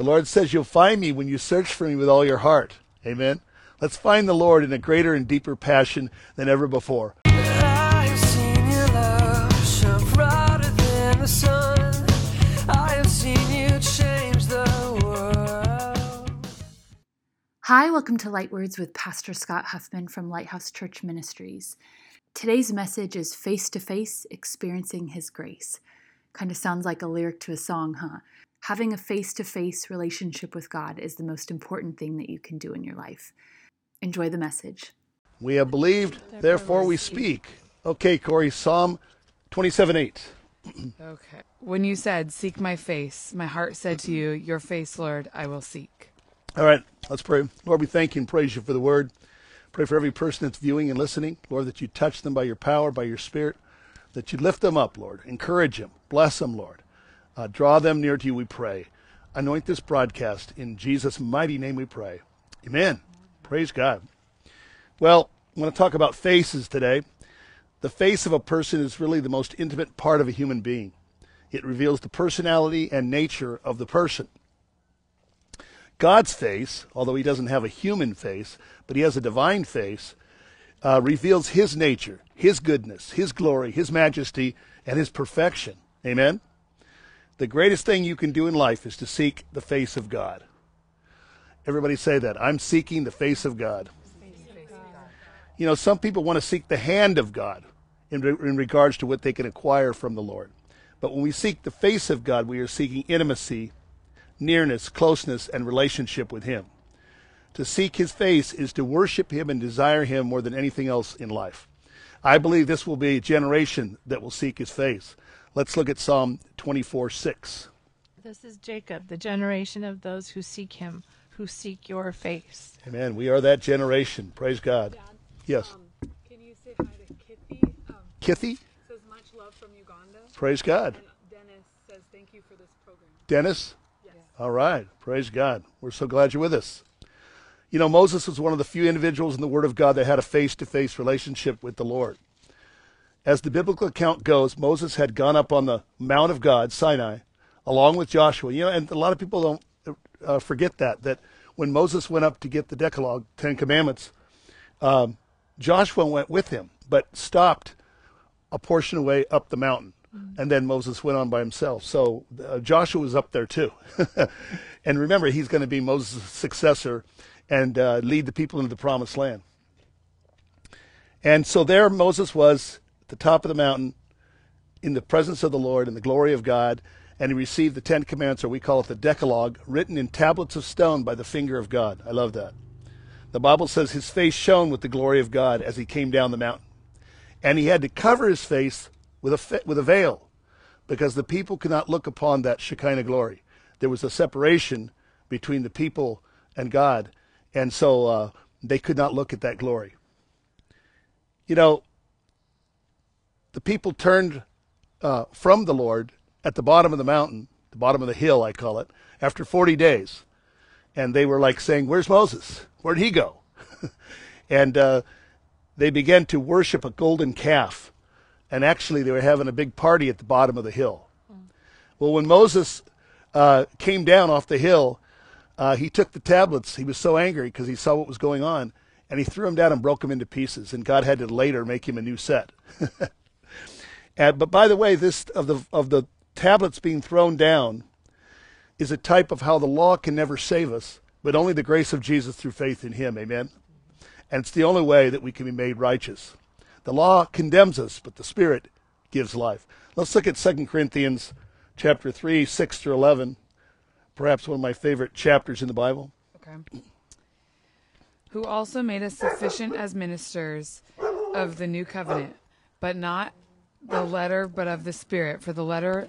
The Lord says you'll find me when you search for me with all your heart. Amen. Let's find the Lord in a greater and deeper passion than ever before. I have seen your love shine brighter than the sun. I have seen you change the world. Hi, welcome to Light Words with Pastor Scott Huffman from Lighthouse Church Ministries. Today's message is Face to Face Experiencing His Grace. Kind of sounds like a lyric to a song, huh? Having a face to face relationship with God is the most important thing that you can do in your life. Enjoy the message. We have believed, therefore we speak. Okay, Corey, Psalm 27 8. Okay. When you said, Seek my face, my heart said to you, Your face, Lord, I will seek. All right, let's pray. Lord, we thank you and praise you for the word. Pray for every person that's viewing and listening. Lord, that you touch them by your power, by your spirit, that you lift them up, Lord. Encourage them. Bless them, Lord. Uh, draw them near to you, we pray. Anoint this broadcast. In Jesus' mighty name we pray. Amen. Praise God. Well, I want to talk about faces today. The face of a person is really the most intimate part of a human being. It reveals the personality and nature of the person. God's face, although he doesn't have a human face, but he has a divine face, uh, reveals his nature, his goodness, his glory, his majesty, and his perfection. Amen? The greatest thing you can do in life is to seek the face of God. Everybody say that. I'm seeking the face of God. You know, some people want to seek the hand of God in, re- in regards to what they can acquire from the Lord. But when we seek the face of God, we are seeking intimacy, nearness, closeness, and relationship with Him. To seek His face is to worship Him and desire Him more than anything else in life. I believe this will be a generation that will seek His face. Let's look at Psalm 24 6. This is Jacob, the generation of those who seek him, who seek your face. Amen. We are that generation. Praise God. Yes. Can you say hi to Kithy? Um, Kithy, says much love from Uganda. praise God. And Dennis says thank you for this program. Dennis, Yes. all right. Praise God. We're so glad you're with us. You know, Moses was one of the few individuals in the Word of God that had a face to face relationship with the Lord. As the biblical account goes, Moses had gone up on the Mount of God, Sinai, along with Joshua. You know, and a lot of people don't uh, forget that, that when Moses went up to get the Decalogue, Ten Commandments, um, Joshua went with him, but stopped a portion away up the mountain. And then Moses went on by himself. So uh, Joshua was up there too. and remember, he's going to be Moses' successor and uh, lead the people into the promised land. And so there Moses was the top of the mountain in the presence of the Lord and the glory of God. And he received the Ten Commandments, or we call it the Decalogue, written in tablets of stone by the finger of God. I love that. The Bible says his face shone with the glory of God as he came down the mountain. And he had to cover his face with a, with a veil because the people could not look upon that Shekinah glory. There was a separation between the people and God. And so uh, they could not look at that glory. You know, the people turned uh, from the Lord at the bottom of the mountain, the bottom of the hill, I call it, after 40 days. And they were like saying, Where's Moses? Where'd he go? and uh, they began to worship a golden calf. And actually, they were having a big party at the bottom of the hill. Well, when Moses uh, came down off the hill, uh, he took the tablets. He was so angry because he saw what was going on, and he threw them down and broke them into pieces. And God had to later make him a new set. and, but by the way, this of the of the tablets being thrown down is a type of how the law can never save us, but only the grace of Jesus through faith in Him. Amen. And it's the only way that we can be made righteous. The law condemns us, but the Spirit gives life. Let's look at 2 Corinthians chapter 3, 6 through 11. Perhaps one of my favorite chapters in the Bible. Okay. Who also made us sufficient as ministers of the new covenant, but not the letter, but of the spirit. For the letter,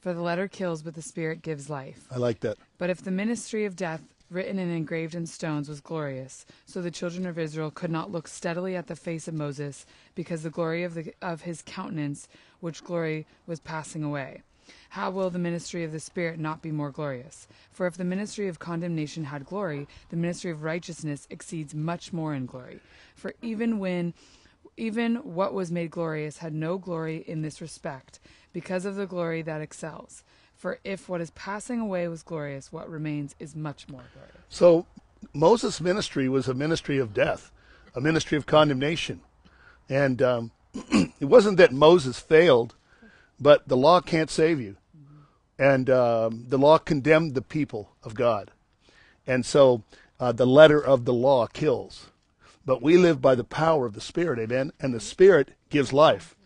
for the letter kills, but the spirit gives life. I like that. But if the ministry of death, written and engraved in stones, was glorious, so the children of Israel could not look steadily at the face of Moses, because the glory of, the, of his countenance, which glory was passing away. How will the ministry of the Spirit not be more glorious? For if the ministry of condemnation had glory, the ministry of righteousness exceeds much more in glory. For even when even what was made glorious had no glory in this respect, because of the glory that excels. For if what is passing away was glorious, what remains is much more glorious. So Moses' ministry was a ministry of death, a ministry of condemnation. And um, it wasn't that Moses failed, but the law can't save you. And um, the law condemned the people of God. And so uh, the letter of the law kills. But we live by the power of the Spirit, amen? And the Spirit gives life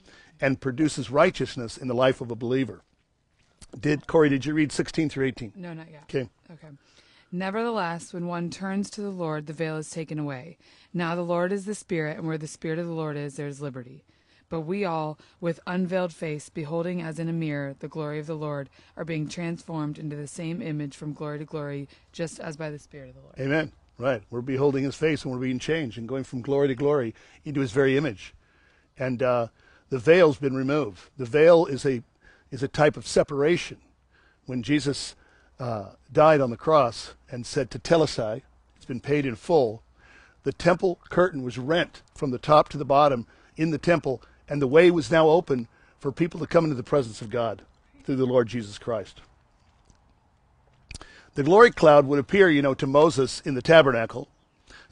and produces righteousness in the life of a believer. Did Corey, did you read 16 through 18? No, not yet. Okay. Okay. Nevertheless, when one turns to the Lord, the veil is taken away. Now the Lord is the Spirit, and where the Spirit of the Lord is, there is liberty. But we all, with unveiled face, beholding as in a mirror the glory of the Lord, are being transformed into the same image from glory to glory, just as by the Spirit of the Lord. Amen. Right. We're beholding his face and we're being changed and going from glory to glory into his very image. And uh, the veil's been removed. The veil is a is a type of separation. When Jesus uh, died on the cross and said Tetelestai, it's been paid in full, the temple curtain was rent from the top to the bottom in the temple, and the way was now open for people to come into the presence of God through the Lord Jesus Christ. The glory cloud would appear, you know, to Moses in the tabernacle.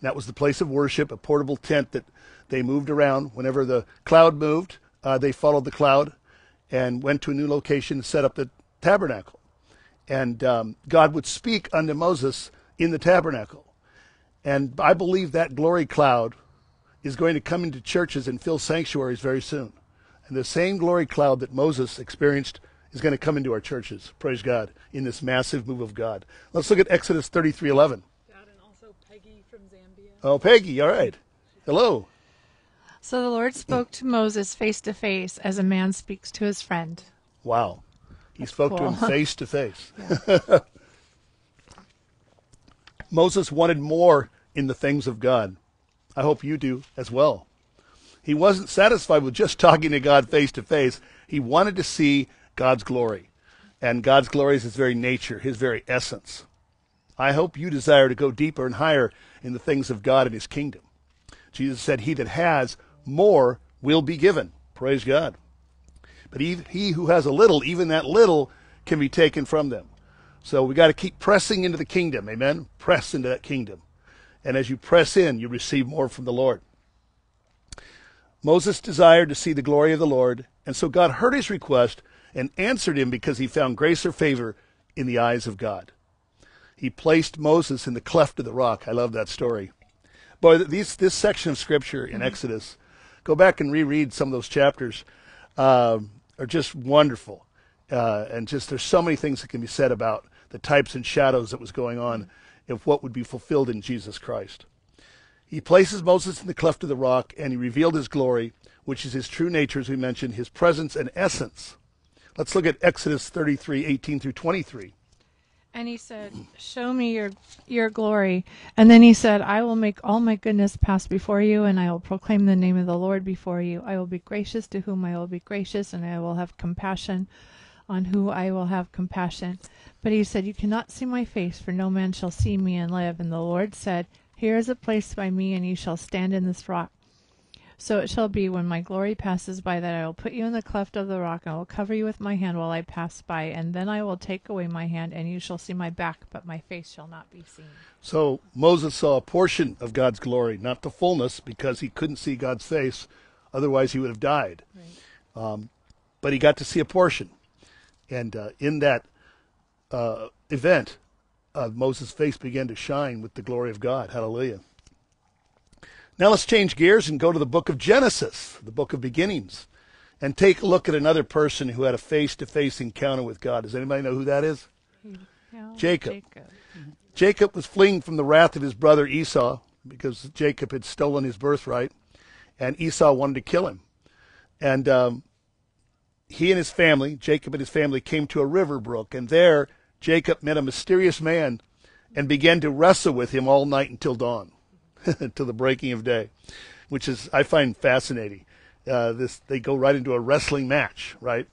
That was the place of worship, a portable tent that they moved around. Whenever the cloud moved, uh, they followed the cloud and went to a new location and set up the tabernacle. And um, God would speak unto Moses in the tabernacle. And I believe that glory cloud is going to come into churches and fill sanctuaries very soon. And the same glory cloud that Moses experienced is going to come into our churches. Praise God in this massive move of God. Let's look at Exodus 33:11. Dad, and also Peggy from Zambia. Oh, Peggy, all right. Hello. So the Lord spoke to Moses face to face as a man speaks to his friend. Wow. He spoke to him face to face. Moses wanted more in the things of God. I hope you do as well. He wasn't satisfied with just talking to God face to face. He wanted to see God's glory. And God's glory is his very nature, his very essence. I hope you desire to go deeper and higher in the things of God and his kingdom. Jesus said, He that has more will be given. Praise God. But he, he who has a little, even that little, can be taken from them. So we got to keep pressing into the kingdom. Amen. Press into that kingdom. And as you press in, you receive more from the Lord. Moses desired to see the glory of the Lord, and so God heard his request and answered him because he found grace or favor in the eyes of God. He placed Moses in the cleft of the rock. I love that story. Boy, these, this section of scripture in Exodus, go back and reread some of those chapters, um, are just wonderful. Uh, and just there's so many things that can be said about the types and shadows that was going on of what would be fulfilled in Jesus Christ. He places Moses in the cleft of the rock, and he revealed his glory, which is his true nature, as we mentioned, his presence and essence. Let's look at Exodus 33, 18 through 23. And he said, Show me your your glory. And then he said, I will make all my goodness pass before you, and I will proclaim the name of the Lord before you. I will be gracious to whom I will be gracious, and I will have compassion on who I will have compassion. But he said, You cannot see my face, for no man shall see me and live. And the Lord said, Here is a place by me, and you shall stand in this rock. So it shall be when my glory passes by that I will put you in the cleft of the rock, and I will cover you with my hand while I pass by, and then I will take away my hand, and you shall see my back, but my face shall not be seen. So Moses saw a portion of God's glory, not the fullness, because he couldn't see God's face. Otherwise, he would have died. Um, but he got to see a portion. And uh, in that uh, event, uh, Moses' face began to shine with the glory of God. Hallelujah. Now let's change gears and go to the book of Genesis, the book of beginnings, and take a look at another person who had a face to face encounter with God. Does anybody know who that is? Yeah, Jacob. Jacob was fleeing from the wrath of his brother Esau because Jacob had stolen his birthright, and Esau wanted to kill him. And um, he and his family, Jacob and his family, came to a river brook, and there Jacob met a mysterious man and began to wrestle with him all night until dawn, till the breaking of day, which is I find fascinating. Uh, this they go right into a wrestling match, right?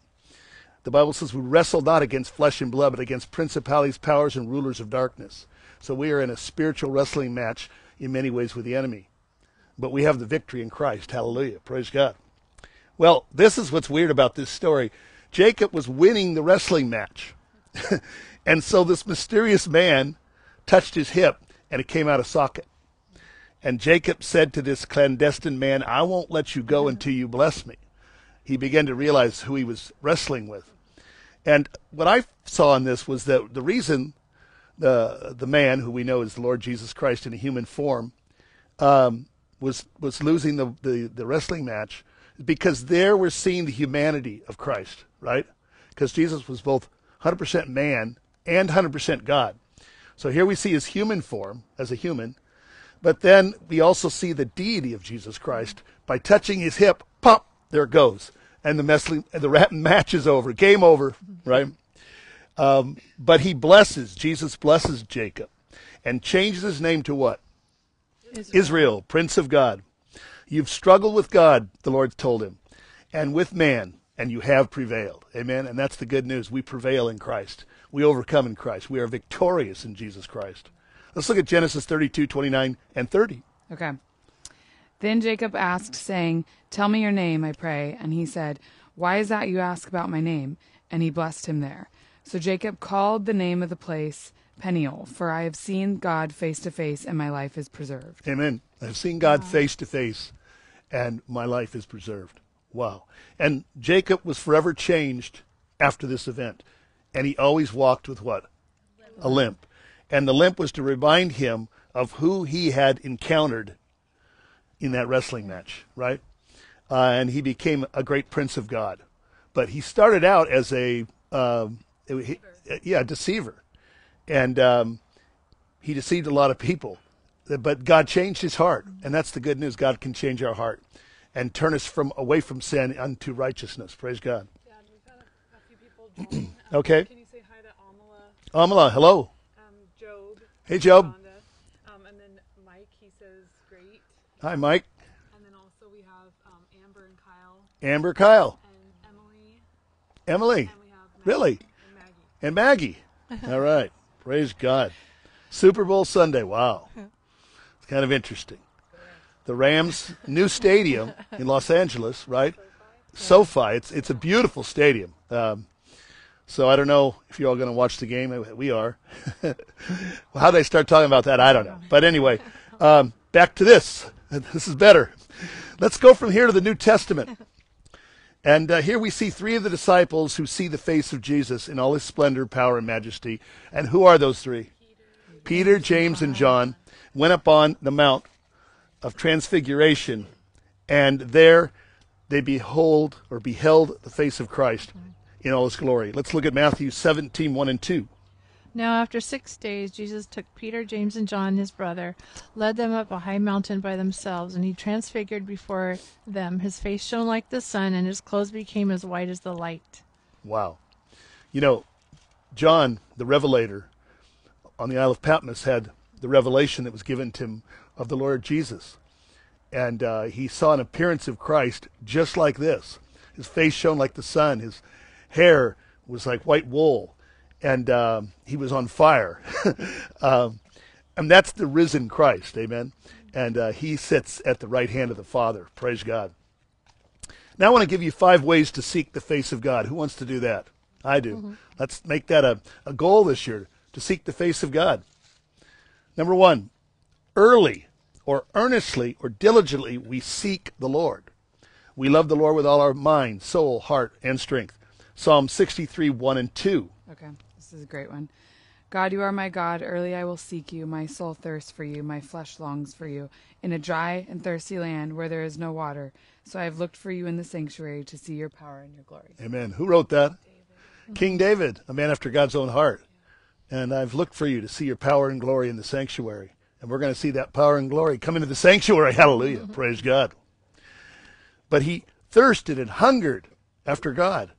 The Bible says we wrestle not against flesh and blood, but against principalities, powers, and rulers of darkness. So we are in a spiritual wrestling match in many ways with the enemy. But we have the victory in Christ. Hallelujah. Praise God. Well, this is what's weird about this story. Jacob was winning the wrestling match. and so this mysterious man touched his hip and it came out of socket. And Jacob said to this clandestine man, I won't let you go until you bless me. He began to realize who he was wrestling with. And what I saw in this was that the reason the the man who we know is the Lord Jesus Christ in a human form um, was was losing the, the, the wrestling match because there we're seeing the humanity of Christ, right? Because Jesus was both 100% man and 100% God. So here we see his human form as a human, but then we also see the deity of Jesus Christ by touching his hip. Pop, there it goes, and the wrestling, the rat match is over, game over, right? Um, but he blesses Jesus blesses Jacob, and changes his name to what? Israel, Prince of God. You've struggled with God, the Lord told him, and with man, and you have prevailed. Amen. And that's the good news. We prevail in Christ. We overcome in Christ. We are victorious in Jesus Christ. Let's look at Genesis 32, 29, and 30. Okay. Then Jacob asked, saying, Tell me your name, I pray. And he said, Why is that you ask about my name? And he blessed him there. So Jacob called the name of the place Peniel, for I have seen God face to face, and my life is preserved. Amen. I've seen God face to face, and my life is preserved. Wow. And Jacob was forever changed after this event. And he always walked with what? A limp. And the limp was to remind him of who he had encountered in that wrestling match, right? Uh, and he became a great prince of God. But he started out as a, um, he- yeah, deceiver. And um, he deceived a lot of people. But God changed his heart. And that's the good news. God can change our heart and turn us from away from sin unto righteousness. Praise God. Had a, a few people join. Um, Okay. Can you say hi to Amala, Amala, hello. Hey, Job. Um, and then Mike? He says great. Hi, Mike. And then also we have um, Amber and Kyle Amber, Kyle, and Emily, Emily, and we have Maggie Really? and Maggie. and Maggie. All right. Praise God. Super Bowl Sunday. Wow. It's kind of interesting. The Rams' new stadium in Los Angeles, right? SoFi. It's it's a beautiful stadium. Um, so I don't know if you're all going to watch the game. We are. well, how did I start talking about that? I don't know. But anyway, um, back to this. This is better. Let's go from here to the New Testament. And uh, here we see three of the disciples who see the face of Jesus in all his splendor, power, and majesty. And who are those three? Peter, James, and John went up on the Mount of Transfiguration, and there they behold or beheld the face of Christ in all his glory. Let's look at Matthew 17, 1 and 2. Now, after six days, Jesus took Peter, James, and John, his brother, led them up a high mountain by themselves, and he transfigured before them. His face shone like the sun, and his clothes became as white as the light. Wow. You know, John, the revelator on the Isle of Patmos, had the revelation that was given to him of the Lord Jesus. And uh, he saw an appearance of Christ just like this. His face shone like the sun, his hair was like white wool, and um, he was on fire. um, and that's the risen Christ, amen. And uh, he sits at the right hand of the Father. Praise God. Now I want to give you five ways to seek the face of God. Who wants to do that? I do. Let's make that a, a goal this year to seek the face of God. Number one, early or earnestly or diligently we seek the Lord. We love the Lord with all our mind, soul, heart, and strength. Psalm 63, 1 and 2. Okay, this is a great one. God, you are my God. Early I will seek you. My soul thirsts for you. My flesh longs for you in a dry and thirsty land where there is no water. So I have looked for you in the sanctuary to see your power and your glory. Amen. Who wrote that? David. King David, a man after God's own heart. And I've looked for you to see your power and glory in the sanctuary. And we're going to see that power and glory come into the sanctuary. Hallelujah. Praise God. But he thirsted and hungered after God.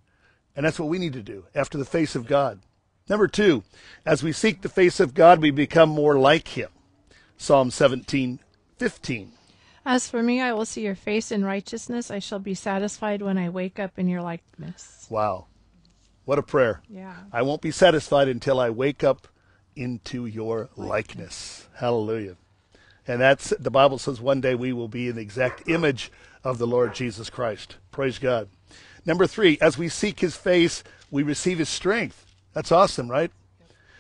And that's what we need to do, after the face of God. Number two, as we seek the face of God, we become more like him. Psalm 17, 15. As for me, I will see your face in righteousness. I shall be satisfied when I wake up in your likeness. Wow. What a prayer. Yeah. I won't be satisfied until I wake up into your likeness. Hallelujah. And that's the Bible says one day we will be in the exact image of the Lord Jesus Christ. Praise God. Number three, as we seek his face, we receive his strength. That's awesome, right?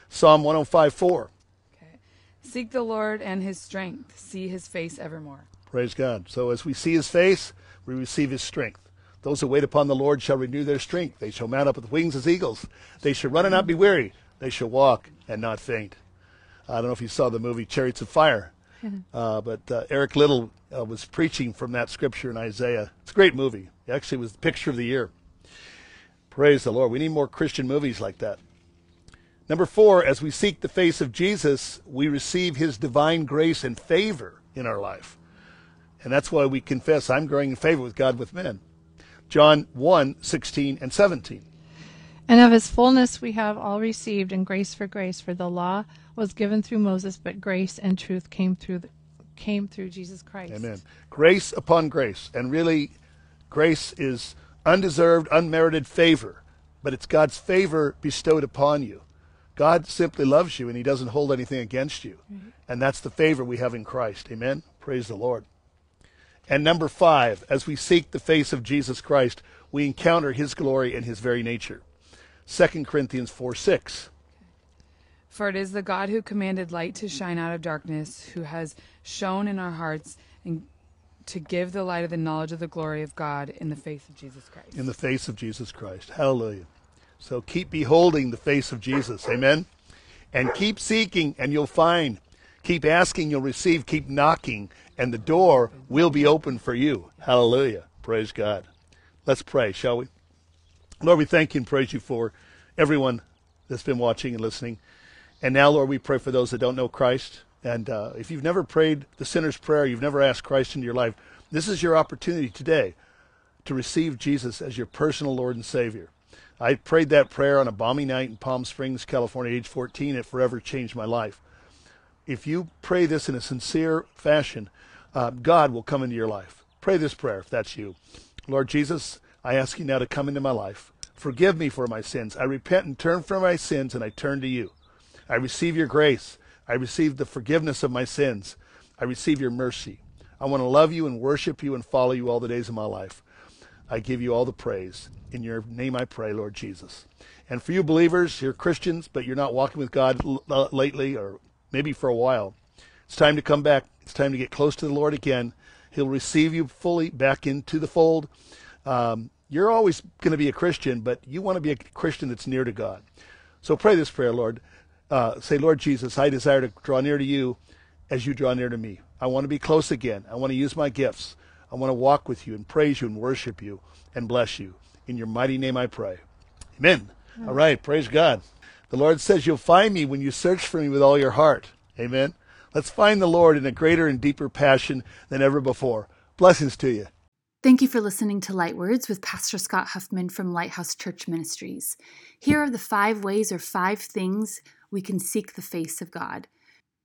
Psalm 105 4. Okay. Seek the Lord and his strength. See his face evermore. Praise God. So as we see his face, we receive his strength. Those who wait upon the Lord shall renew their strength. They shall mount up with wings as eagles. They shall run and not be weary. They shall walk and not faint. I don't know if you saw the movie Chariots of Fire, uh, but uh, Eric Liddell uh, was preaching from that scripture in Isaiah. It's a great movie. Actually, was the picture of the year. Praise the Lord. We need more Christian movies like that. Number four, as we seek the face of Jesus, we receive his divine grace and favor in our life. And that's why we confess, I'm growing in favor with God with men. John 1 16 and 17. And of his fullness we have all received, and grace for grace. For the law was given through Moses, but grace and truth came through the, came through Jesus Christ. Amen. Grace upon grace. And really, grace is undeserved, unmerited favor, but it's God's favor bestowed upon you. God simply loves you and he doesn't hold anything against you. Mm-hmm. And that's the favor we have in Christ. Amen. Praise the Lord. And number five, as we seek the face of Jesus Christ, we encounter his glory and his very nature. 2 Corinthians 4 6. For it is the God who commanded light to shine out of darkness, who has shone in our hearts and to give the light of the knowledge of the glory of God in the face of Jesus Christ. in the face of Jesus Christ. Hallelujah. So keep beholding the face of Jesus. Amen. And keep seeking and you'll find. Keep asking, you'll receive. Keep knocking and the door will be open for you. Hallelujah. Praise God. Let's pray, shall we? Lord, we thank you and praise you for everyone that's been watching and listening. And now, Lord, we pray for those that don't know Christ. And uh, if you've never prayed the sinner's prayer, you've never asked Christ into your life, this is your opportunity today to receive Jesus as your personal Lord and Savior. I prayed that prayer on a balmy night in Palm Springs, California, age 14. It forever changed my life. If you pray this in a sincere fashion, uh, God will come into your life. Pray this prayer if that's you. Lord Jesus, I ask you now to come into my life. Forgive me for my sins. I repent and turn from my sins, and I turn to you. I receive your grace. I receive the forgiveness of my sins. I receive your mercy. I want to love you and worship you and follow you all the days of my life. I give you all the praise. In your name I pray, Lord Jesus. And for you believers, you're Christians, but you're not walking with God l- lately or maybe for a while. It's time to come back. It's time to get close to the Lord again. He'll receive you fully back into the fold. Um, you're always going to be a Christian, but you want to be a Christian that's near to God. So pray this prayer, Lord. Uh, say, Lord Jesus, I desire to draw near to you as you draw near to me. I want to be close again. I want to use my gifts. I want to walk with you and praise you and worship you and bless you. In your mighty name I pray. Amen. All right. Praise God. The Lord says you'll find me when you search for me with all your heart. Amen. Let's find the Lord in a greater and deeper passion than ever before. Blessings to you. Thank you for listening to Light Words with Pastor Scott Huffman from Lighthouse Church Ministries. Here are the five ways or five things we can seek the face of God.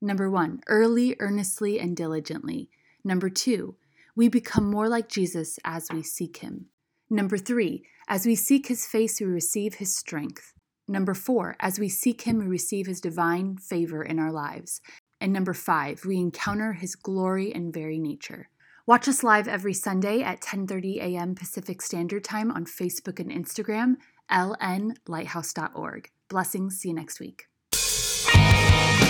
Number one, early, earnestly, and diligently. Number two, we become more like Jesus as we seek him. Number three, as we seek his face, we receive his strength. Number four, as we seek him, we receive his divine favor in our lives. And number five, we encounter his glory and very nature. Watch us live every Sunday at 10:30 a.m. Pacific Standard Time on Facebook and Instagram, lnlighthouse.org. Blessings. See you next week. Peace.